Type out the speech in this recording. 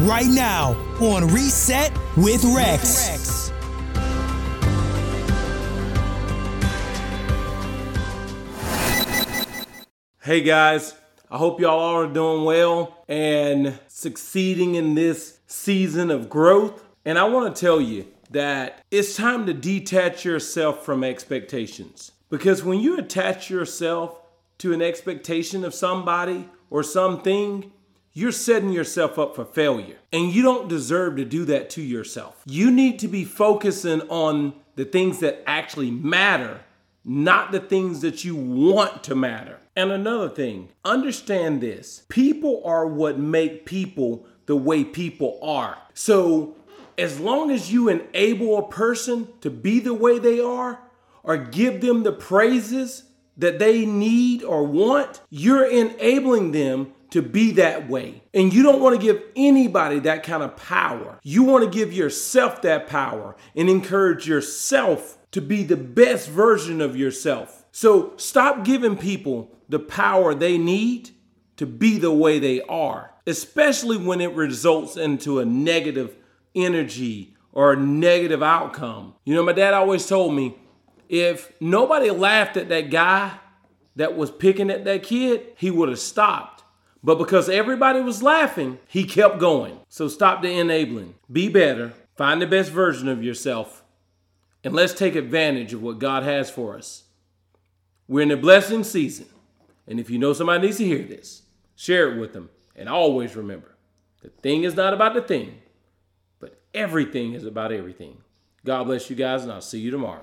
right now on Reset with Rex. Hey guys, I hope y'all all are doing well and succeeding in this season of growth. And I want to tell you that it's time to detach yourself from expectations. Because when you attach yourself to an expectation of somebody or something, you're setting yourself up for failure. And you don't deserve to do that to yourself. You need to be focusing on the things that actually matter, not the things that you want to matter. And another thing, understand this people are what make people the way people are. So, as long as you enable a person to be the way they are, or give them the praises that they need or want, you're enabling them to be that way. And you don't want to give anybody that kind of power. You want to give yourself that power and encourage yourself to be the best version of yourself. So stop giving people the power they need to be the way they are, especially when it results into a negative energy or a negative outcome. You know, my dad always told me if nobody laughed at that guy that was picking at that kid, he would have stopped. But because everybody was laughing, he kept going. So stop the enabling. Be better. Find the best version of yourself. And let's take advantage of what God has for us. We're in a blessing season. And if you know somebody needs to hear this, share it with them. And always remember the thing is not about the thing, but everything is about everything. God bless you guys, and I'll see you tomorrow.